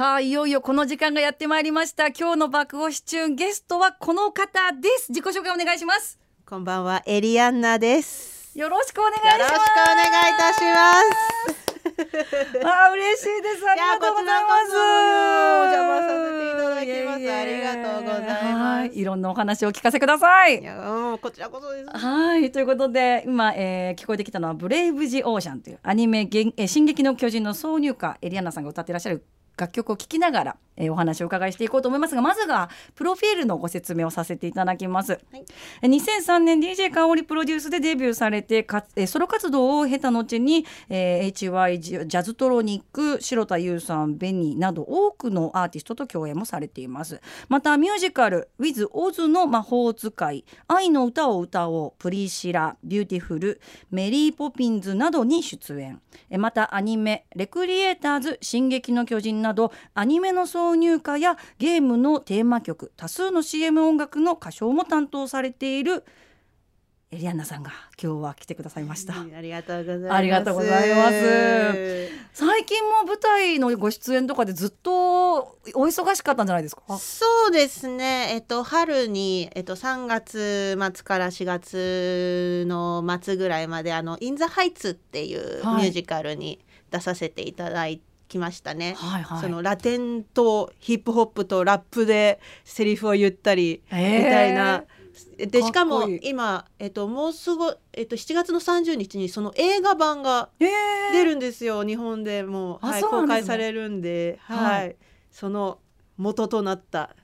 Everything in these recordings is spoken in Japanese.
さあいよいよこの時間がやってまいりました。今日の爆押しチューンゲストはこの方です。自己紹介お願いします。こんばんは、エリアンナです。よろしくお願いしよます。ろしくお願いいたします。あー嬉しいです。ありがとうございます。いやこちらこそお邪魔させていただきます。ありがとうございます。はい。いろんなお話をお聞かせください。いや、うん、こちらこそです。はい。ということで今、えー聞こえてきたのは「ブレイブ・ジ・オーシャン」というアニメげん、えー進撃の巨人」の挿入歌エリアンナさんが歌っていらっしゃる楽曲を聴きながら、えーお話をお伺いしていこうと思いますがまずがプロフィールのご説明をさせていただきます。はい。えー2003年 DJ 香織プロデュースでデビューされてかえーソロ活動を経た後に、えー HY ジジャズトロニック白田優さん BENI など多くのアーティストと共演もされています。またミュージカル「With オズの魔法使い」「愛の歌を歌おう」「プリシラ」「ビューティフル」「メリー・ポピンズ」などに出演。えまたアニメ「レクリエーターズ進撃の巨人」などアニメの挿入歌やゲームのテーマ曲多数の CM 音楽の歌唱も担当されているエリアンナさんが今日は来てくださいました。うんありがとうございます。ありがとうございます最近も舞台のご出演とかでずっとお忙しかったんじゃないですか？そうですね。えっと春にえっと3月末から4月の末ぐらいまであのインザハイツっていうはいミュージカルに出させていただきましたね。はいはい。そのラテンとヒップホップとラップでセリフを言ったりみみたいな。でかっこいい。しかも今、えっと、もうすぐ、えっと、7月の30日にその映画版がえ出るんですよ、日本でもはい、ね。開されるんで、ははいい。その元となった、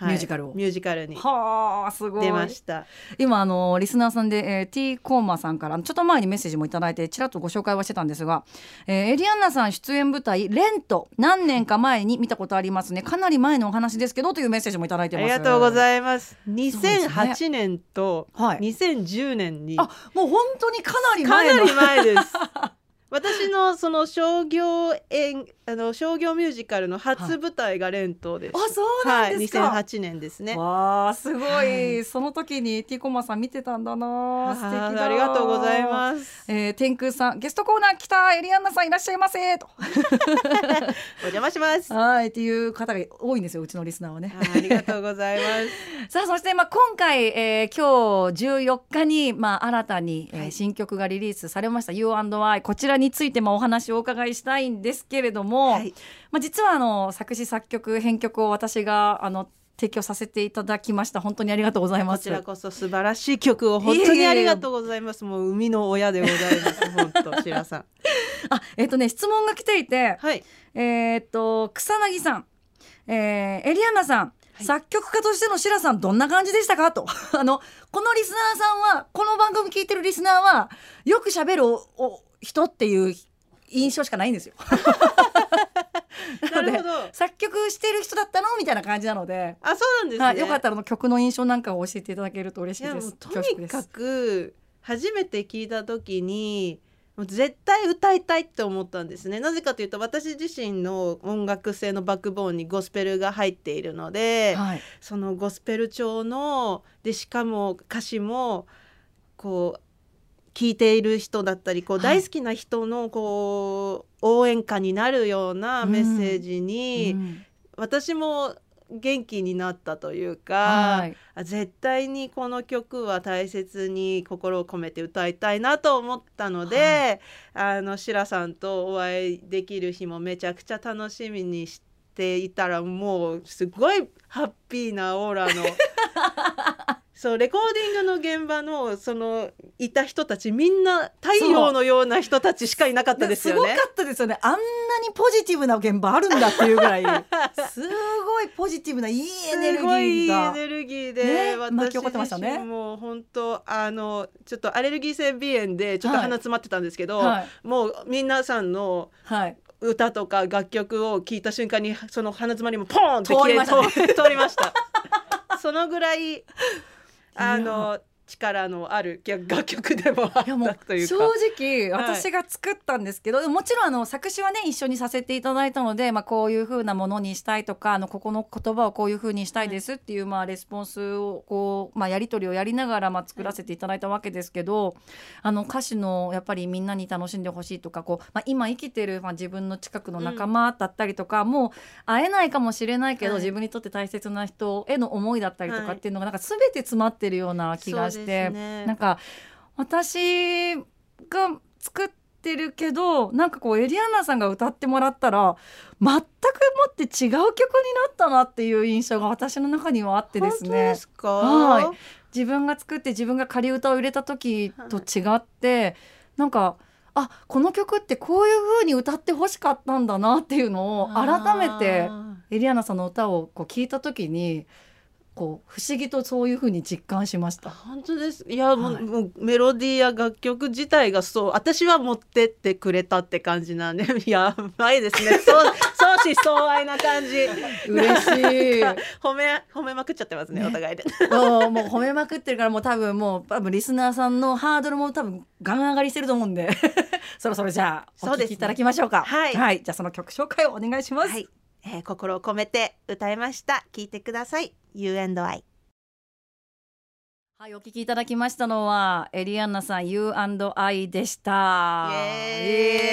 はい。ミュージカルを。ミュージカルに。はあすごい。出ました。今あのリスナーさんで、えー、T コーマさんからちょっと前にメッセージもいただいてちらっとご紹介はしてたんですが、えーエリアンナさん出演舞台「レント」何年か前に見たことありますね。かなり前のお話ですけどというメッセージもいただいてあます。りがとうごいざいます。そうですね。2008年とはい。2010年に。あもう本当にかなりか前の。なり前です。私のその商業演あの商業ミュージカルの初舞台がレントです。あそうなんですか、はい、2008年ですね。わあすごい、はいその時に T コーマさん見てたんだな素敵だありがとうございます。えー、天空さんゲストコーナー来たエリアンナさんいらっしゃいませと お邪魔します。はいっていう方が多いんですようちのリスナーはねあありがとうございます。さあそしてまあ今回、えー今日14日にまあ新たに、えーはい新曲がリリースされました You&I こちらについてもお話をお伺いしたいんですけれども、はいまあ実はあの作詞作曲編曲を私があの提供させていただきました本当にありがとうございますこちらこそ素晴らしい曲を本当にありがとうございます。もう生みの親でございます。本当白さん。あえっ、とね質問が来ていてはい。えっ、と草薙さん、えーエリアンナさん、はい作曲家としてのシラさんどんな感じでしたか？と あのこのリスナーさんはこの番組聞いてるリスナーはよく喋るおお人っていう印象しかないんですよ。なるほど。作曲してる人だったのみたいな感じなので、あ、そうなんですね。はい、よかったらあの曲の印象なんかを教えていただけると嬉しいです。とにかく初めて聞いた時にもう絶対歌いたいって思ったんですねなぜかというと私自身の音楽性のバックボーンにゴスペルが入っているので、はい、そのゴスペル調のでしかも歌詞もこう聴いている人だったりこうはい。大好きな人のこう応援歌になるようなメッセージに、うん。私も元気になったというか、はい。あ絶対にこの曲は大切に心を込めて歌いたいなと思ったので、あのシラさんとお会いできる日もめちゃくちゃ楽しみにしていたらもうすごいハッピーなオーラのそうレコーディングの現場のそのいた人たちみんな太陽のような人たちしかいなかったですよね。すごかったですよね。あんなにポジティブな現場あるんだっていうぐらい。すごいポジティブないいエネルギすごいいいーがエネルギーで、ね私巻き起こってましたね。自身も本当あのちょっとアレルギー性鼻炎でちょっとはい鼻詰まってたんですけど、はい。もう皆さんのはい。歌とか楽曲を聴いた瞬間にその鼻詰まりもポーンって通りました通りました。そのぐらいあの力のある楽曲でもあったというか。正直はい私が作ったんですけど、もちろんあの作詞はね一緒にさせていただいたので、まあ、こういう風なものにしたいとかあのここの言葉をこういう風にしたいですっていう、まあ、レスポンスをこう、まあ、やり取りをやりながら、まあ、作らせていただいたわけですけど、あの歌詞のやっぱりみんなに楽しんでほしいとかこう、まあ、今生きてる、まあ、自分の近くの仲間だったりとか、もう会えないかもしれないけど、はい。自分にとって大切な人への思いだったりとかはいっていうのがなんか全て詰まってるような気がしそうて。ね。なんか私が作ってるけどなんかこうエリアンナさんが歌ってもらったら全くもって違う曲になったなっていう印象が私の中にはあってですね。本当ですか？はい。自分が作って自分が仮歌を入れた時と違って、なんかあこの曲ってこういう風に歌ってほしかったんだなっていうのを改めてあエリアンナさんの歌をこう聞いた時にこう不思議とそういう風に実感しました。ー本当です。いやもう,、はい。もうメロディーや楽曲自体がそう私は持ってってくれたって感じなんで やばいですね。そう相思相愛な感じ。嬉しい。褒め褒めまくっちゃってますねね。お互いで。もうもう褒めまくってるからもう多分もう多分リスナーさんのハードルも多分ガン上がりしてると思うんで。そろそろじゃあおそうですね聞きいただきましょうか。はい。じゃあその曲紹介をお願いします、はい、えー心を込めて歌いました。聞いてください。You and I はい、お聞きいただきましたのはエリアンナさん You and I でした。イエ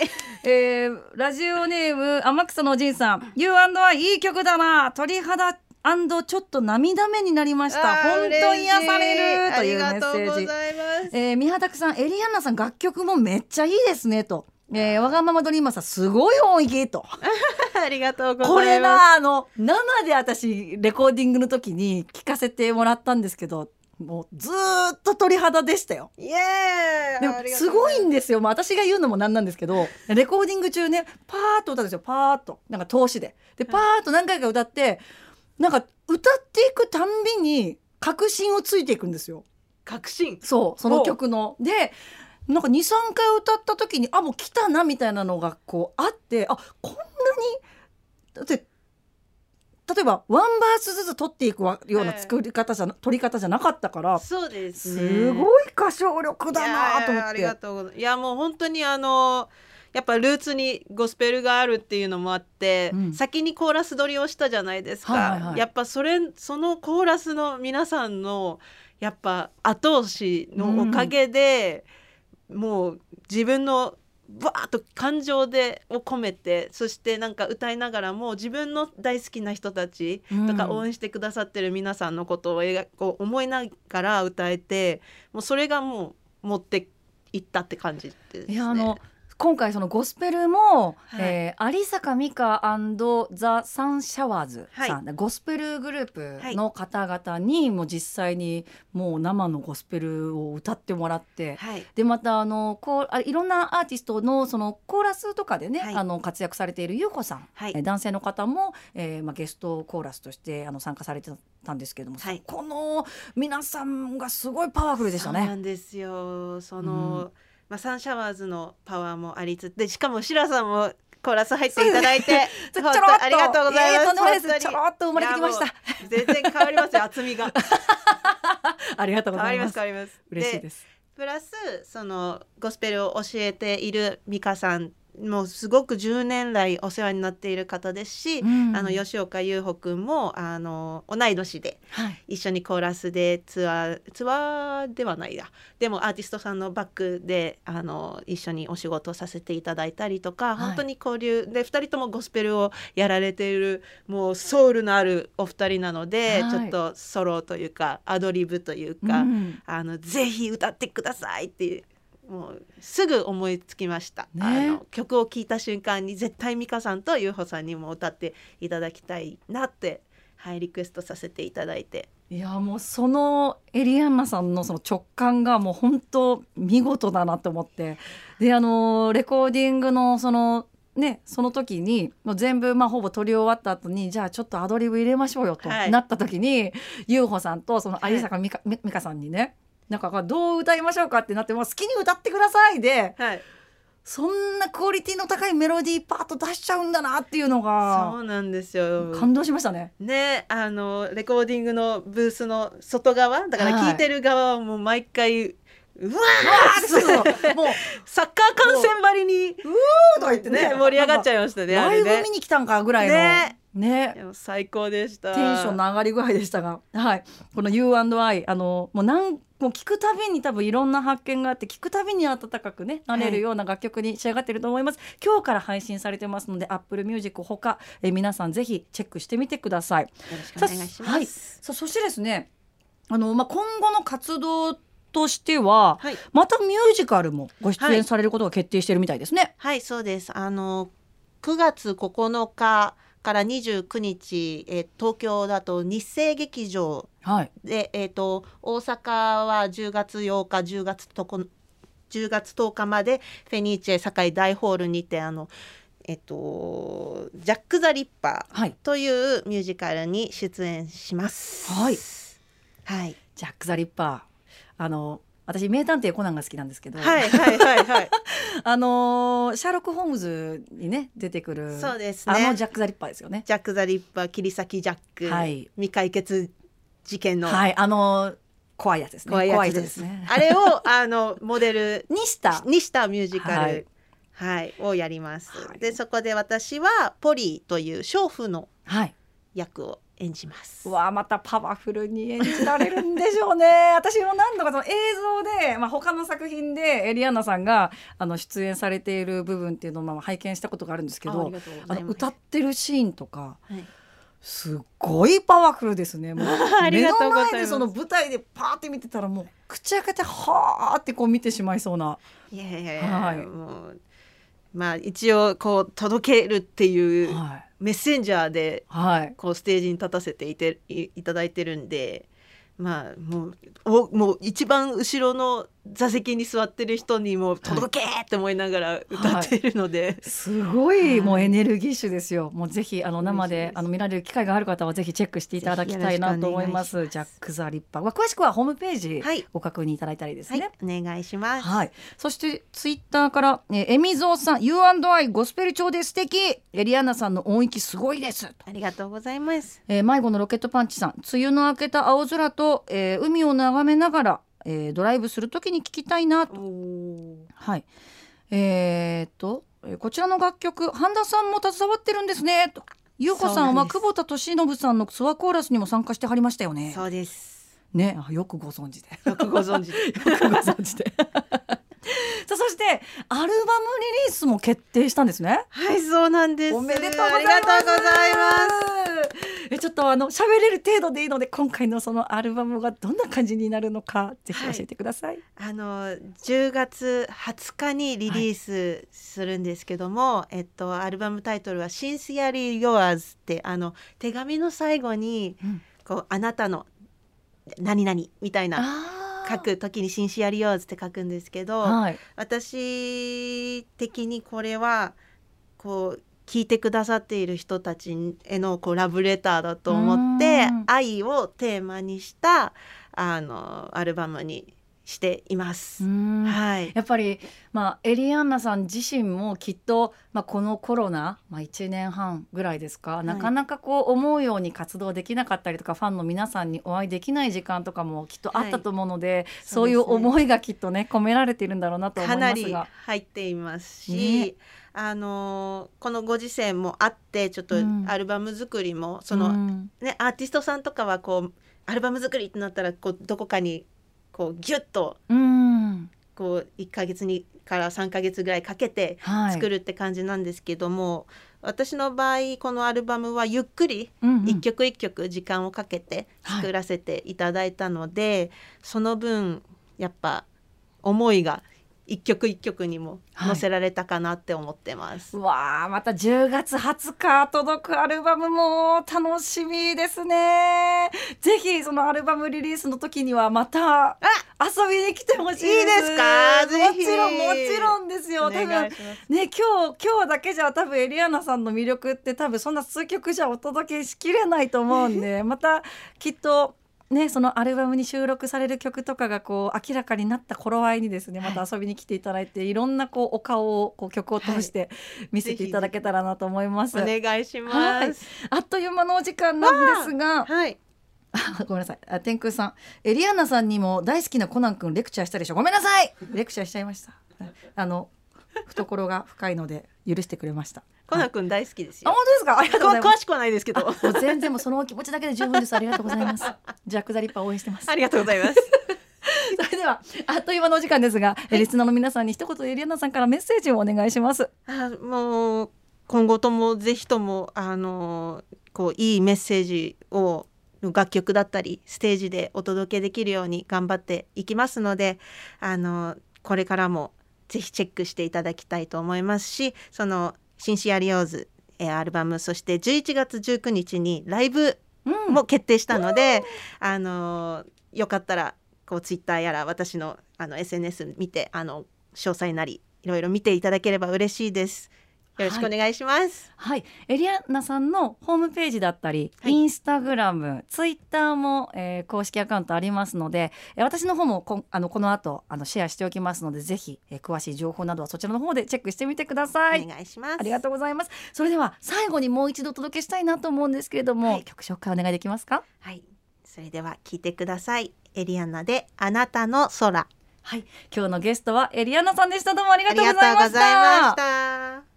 ーイ。えーラジオネーム天草のおじいさん。You and I いい曲だな。鳥肌ちょっと涙目になりました。本当に癒される。というメッセージ。えー、宮田さんエリアンナさん楽曲もめっちゃいいですね。と、えー、わがままドリーマーさんすごい音域と。ありがとうございます。これなあの生で私レコーディングの時に聞かせてもらったんですけどもうずーっと鳥肌でしたよ。イエーイ。でもす。ごいんですよ、まあ、私が言うのもなんなんですけどレコーディング中ねパーッと歌うんですよ。パーッと。なんか通しで。でパーッと何回か歌ってなんか歌っていくたんびに確信をついていくんですよ。確信。そうその曲の。でなんか23回歌った時にあもう来たなみたいなのがこうあってあこんなにだって例えばワンバースずつ取っていくわような作り方じゃな、取り方じゃなかったからそうですね。すごい歌唱力だなと思って。いやいやありが。とうございます。いやもう本当にあのやっぱルーツにゴスペルがあるっていうのもあって、うん。先にコーラス取りをしたじゃないですか、はいはいはい。やっぱそれそのコーラスの皆さんのやっぱ後押しのおかげで、もう自分のバーッと感情でを込めてそしてなんか歌いながらも自分の大好きな人たちとかうん応援してくださってる皆さんのことを描こう思いながら歌えてもうそれがもう持っていったって感じです、ね。いやあの今回そのゴスペルも、はい。えー有坂美香ザ・サンシャワーズさん、ゴスペルグループの方々にも実際にもう生のゴスペルを歌ってもらって、はい。でまたあのこうあいろんなアーティストのそのコーラスとかでね、はい。あの活躍されている優子さん、はい。えー男性の方も、えーまあ、ゲストコーラスとしてあの参加されてたんですけども、はい。そこの皆さんがすごいパワフルでしたね。そうなんですよ。その、うんまあ、サンシャワーズのパワーもありつつでしかもシラさんもコーラス入っていただいて ちょ本ろっと当ありがとうございます。ちょろっと生まれてきました全然変わりますよ厚みが ありがとうご変わりまざいますす。変わります。嬉しいです。プラスそのゴスペルを教えている美香さんもうすごく10年来お世話になっている方ですし、うん。あの吉岡優穂くんもあの同い年ではい。一緒にコーラスでツアーツアーではないや。でもアーティストさんのバックであの一緒にお仕事させていただいたりとか、はい。本当に交流で2人ともゴスペルをやられているもうソウルのあるお二人なので、はい。ちょっとソロというかアドリブというか、うん。あのぜひ歌ってくださいってもうすぐ思いつきました、ね。あの曲を聴いた瞬間に絶対美香さんと優穂さんにも歌っていただきたいなって、はい、リクエストさせていただいて。いやもうそのエリアンナさんのその直感がもう本当見事だなと思って。であのレコーディングのそのねその時にもう全部まあほぼ撮り終わった後にじゃあちょっとアドリブ入れましょうよとはい。なった時に、優穂さんとその有坂美香美香さんにねなんかどう歌いましょうかってなってもう好きに歌ってくださいではい。そんなクオリティの高いメロディーパート出しちゃうんだなっていうのそがうなんですよ。感動しましたね。ねあのレコーディングのブースの外側だからはい。聞いてる側はもう毎回うわあーそうそうーもうサッカー観戦ばりにとか言ってね。ね盛り上がっちゃいましたねライブ見に来たんかぐらいのね。ね。最高でした。テンションの上がり具合でしたが、はい、この U&I あのもう何もう聞くたびに多分いろんな発見があって聞くたびに温かくねなれるような楽曲に仕上がってると思います、今日から配信されてますので Apple Music ほかえ皆さんぜひチェックしてみてください。よろしくお願いします。はい、さあそしてですねあの、まあ、今後の活動としては、はいまたミュージカルもご出演されることが決定しているみたいですね。はい、そうです。あの9月9日から29日、えー東京だと日生劇場はい、で、えっ、と大阪は10月8日、10月とこ10月10日までフェニーチェ堺大ホールにてあのえっ、とジャック・ザ・リッパーはい、というミュージカルに出演します。はいはい。ジャック・ザ・リッパーあの私名探偵コナンが好きなんですけど、はいはいはいはい。あのーシャーロック・ホームズにね出てくるそうですねあのジャック・ザ・リッパーですよね。ジャック・ザ・リッパー切り裂きジャック、はい未解決事件のはいあのー怖いやつですね。怖いやつ人です。ね。あれをあのモデル にしたにしたミュージカル、ははいいをやります。はいでそこで私はポリーという娼婦のはい。役を演じます。うわあまたパワフルに演じられるんでしょうね。私も何度かその映像で、まあ、他の作品でエリアンナさんがあの出演されている部分っていうのをまあ拝見したことがあるんですけどあの歌ってるシーンとかはい。すっごいパワフルですね。もう 目の前でその舞台でパーって見てたらもう口開けてはーってこう見てしまいそうな。いやいやいや、はい。もうまあ一応こう届けるっていうはい、メッセンジャーではい、こうステージに立たせていていいただいてるんで。まあもうおもう一番後ろの座席に座ってる人にも届けって思いながら歌ってるので、すごいもうエネルギッシュですよ。もうぜひあの生であの見られる機会がある方はぜひチェックしていただきたいなと思います。ジャック・ザ・リッパー。まあ詳しくはホームページはいご確認いただいたりですはいね。お願いします。はい、そしてツイッターから、えー、エミゾーさん U&I ゴスペル調で素敵エリアンナさんの音域すごいですありがとうございます。えー迷子のロケットパンチさん梅雨の明けた青空と、えー海を眺めながら、えードライブするときに聞きたいなとはい。えーっと、えーこちらの楽曲、半田さんも携わってるんですね。と。ゆうこさんは久保田利伸さんのツアーコーラスにも参加してはりましたよね。そうです。ね、あよくご存知で。よくご存知で。よくご存知で。さあ、そして、アルバムリリースも決定したんですね。はい、そうなんです。おめでとうございます。え、ちょっとあの喋れる程度でいいので、今回のそのアルバムがどんな感じになるのか、ぜひ教えてください。あの10月20日にリリースするんですけども、えっとアルバムタイトルは「Sincerely Yours」ってあの手紙の最後にうんこうあなたの何々みたいな書く時に「Sincerely Yours」って書くんですけど、はい。私的にこれはこう聞いてくださっている人たちへのこうラブレターだと思ってうん。愛をテーマにしたあのアルバムにしています。うん。はい、やっぱり、まあ、エリアンナさん自身もきっと、まあ、このコロナ、まあ、1年半ぐらいですか、い。なかなかこう思うように活動できなかったりとかファンの皆さんにお会いできない時間とかもきっとあったと思うので、そういう思いがきっとね込められているんだろうなと思いかなりますが。入っていますし、ねあのこのご時世もあってちょっとうん。アルバム作りもその、うん。ねアーティストさんとかはこうアルバム作りってなったらこうどこかにこうギュッとうん。こう1ヶ月にから3ヶ月ぐらいかけてはい、作るって感じなんですけども、私の場合このアルバムはゆっくりうんうん。一曲一曲時間をかけて作らせていただいたので、その分やっぱ思いが一曲一曲にも載せられたかなって思ってます。うわあまた10月20日届くアルバムも楽しみですね。ぜひそのアルバムリリースの時にはまた遊びに来てほしいです。いいですか？もちろんもちろんですよ。お多分ね今日今日だけじゃ多分エリアナさんの魅力って多分そんな数曲じゃお届けしきれないと思うんでまたきっとねそのアルバムに収録される曲とかがこう明らかになった頃合いにですねまた遊びに来ていただいて、い、ろんなこうお顔をこう曲を通して見せていただけたらなと思います。お願いします。はいあっという間のお時間なんですが、はい。ごめんなさい。あ天空さん、エリアンナさんにも大好きなコナン君レクチャーしたでしょ？ごめんなさい。レクチャーしちゃいました。あの懐が深いので許してくれました。コナン君大好きですあよ。本当ですか？ありがとうございます。詳しくはないですけど。もう全然もうそのお気持ちだけで十分です。ありがとうございます。ジャックザリッパー応援してます。ありがとうございます。それではあっという間のお時間ですが、えリスナーの皆さんに一言エリアンナさんからメッセージをお願いします。あもう今後ともぜひともあのこういいメッセージを楽曲だったりステージでお届けできるように頑張っていきますのであのこれからもぜひチェックしていただきたいと思いますしその「シンシアリオーズ」えーアルバムそして11月19日にライブうんも決定したので、あのよかったらこうツイッターやら私のあの SNS 見てあの詳細なりいろいろ見ていただければ嬉しいです。よろしくお願いします。はい、エリアナさんのホームページだったり、はいインスタグラム、ツイッターも、えー公式アカウントありますので、えー私の方もこんあのこの後あのシェアしておきますので、ぜひ、えー詳しい情報などはそちらの方でチェックしてみてください。お願いします。ありがとうございます。それでは最後にもう一度お届けしたいなと思うんですけれども、はい曲紹介お願いできますか？はい、それでは聞いてください。エリアナであなたの空。はい、今日のゲストはエリアナさんでした。どうもありがあとうご。ざいました。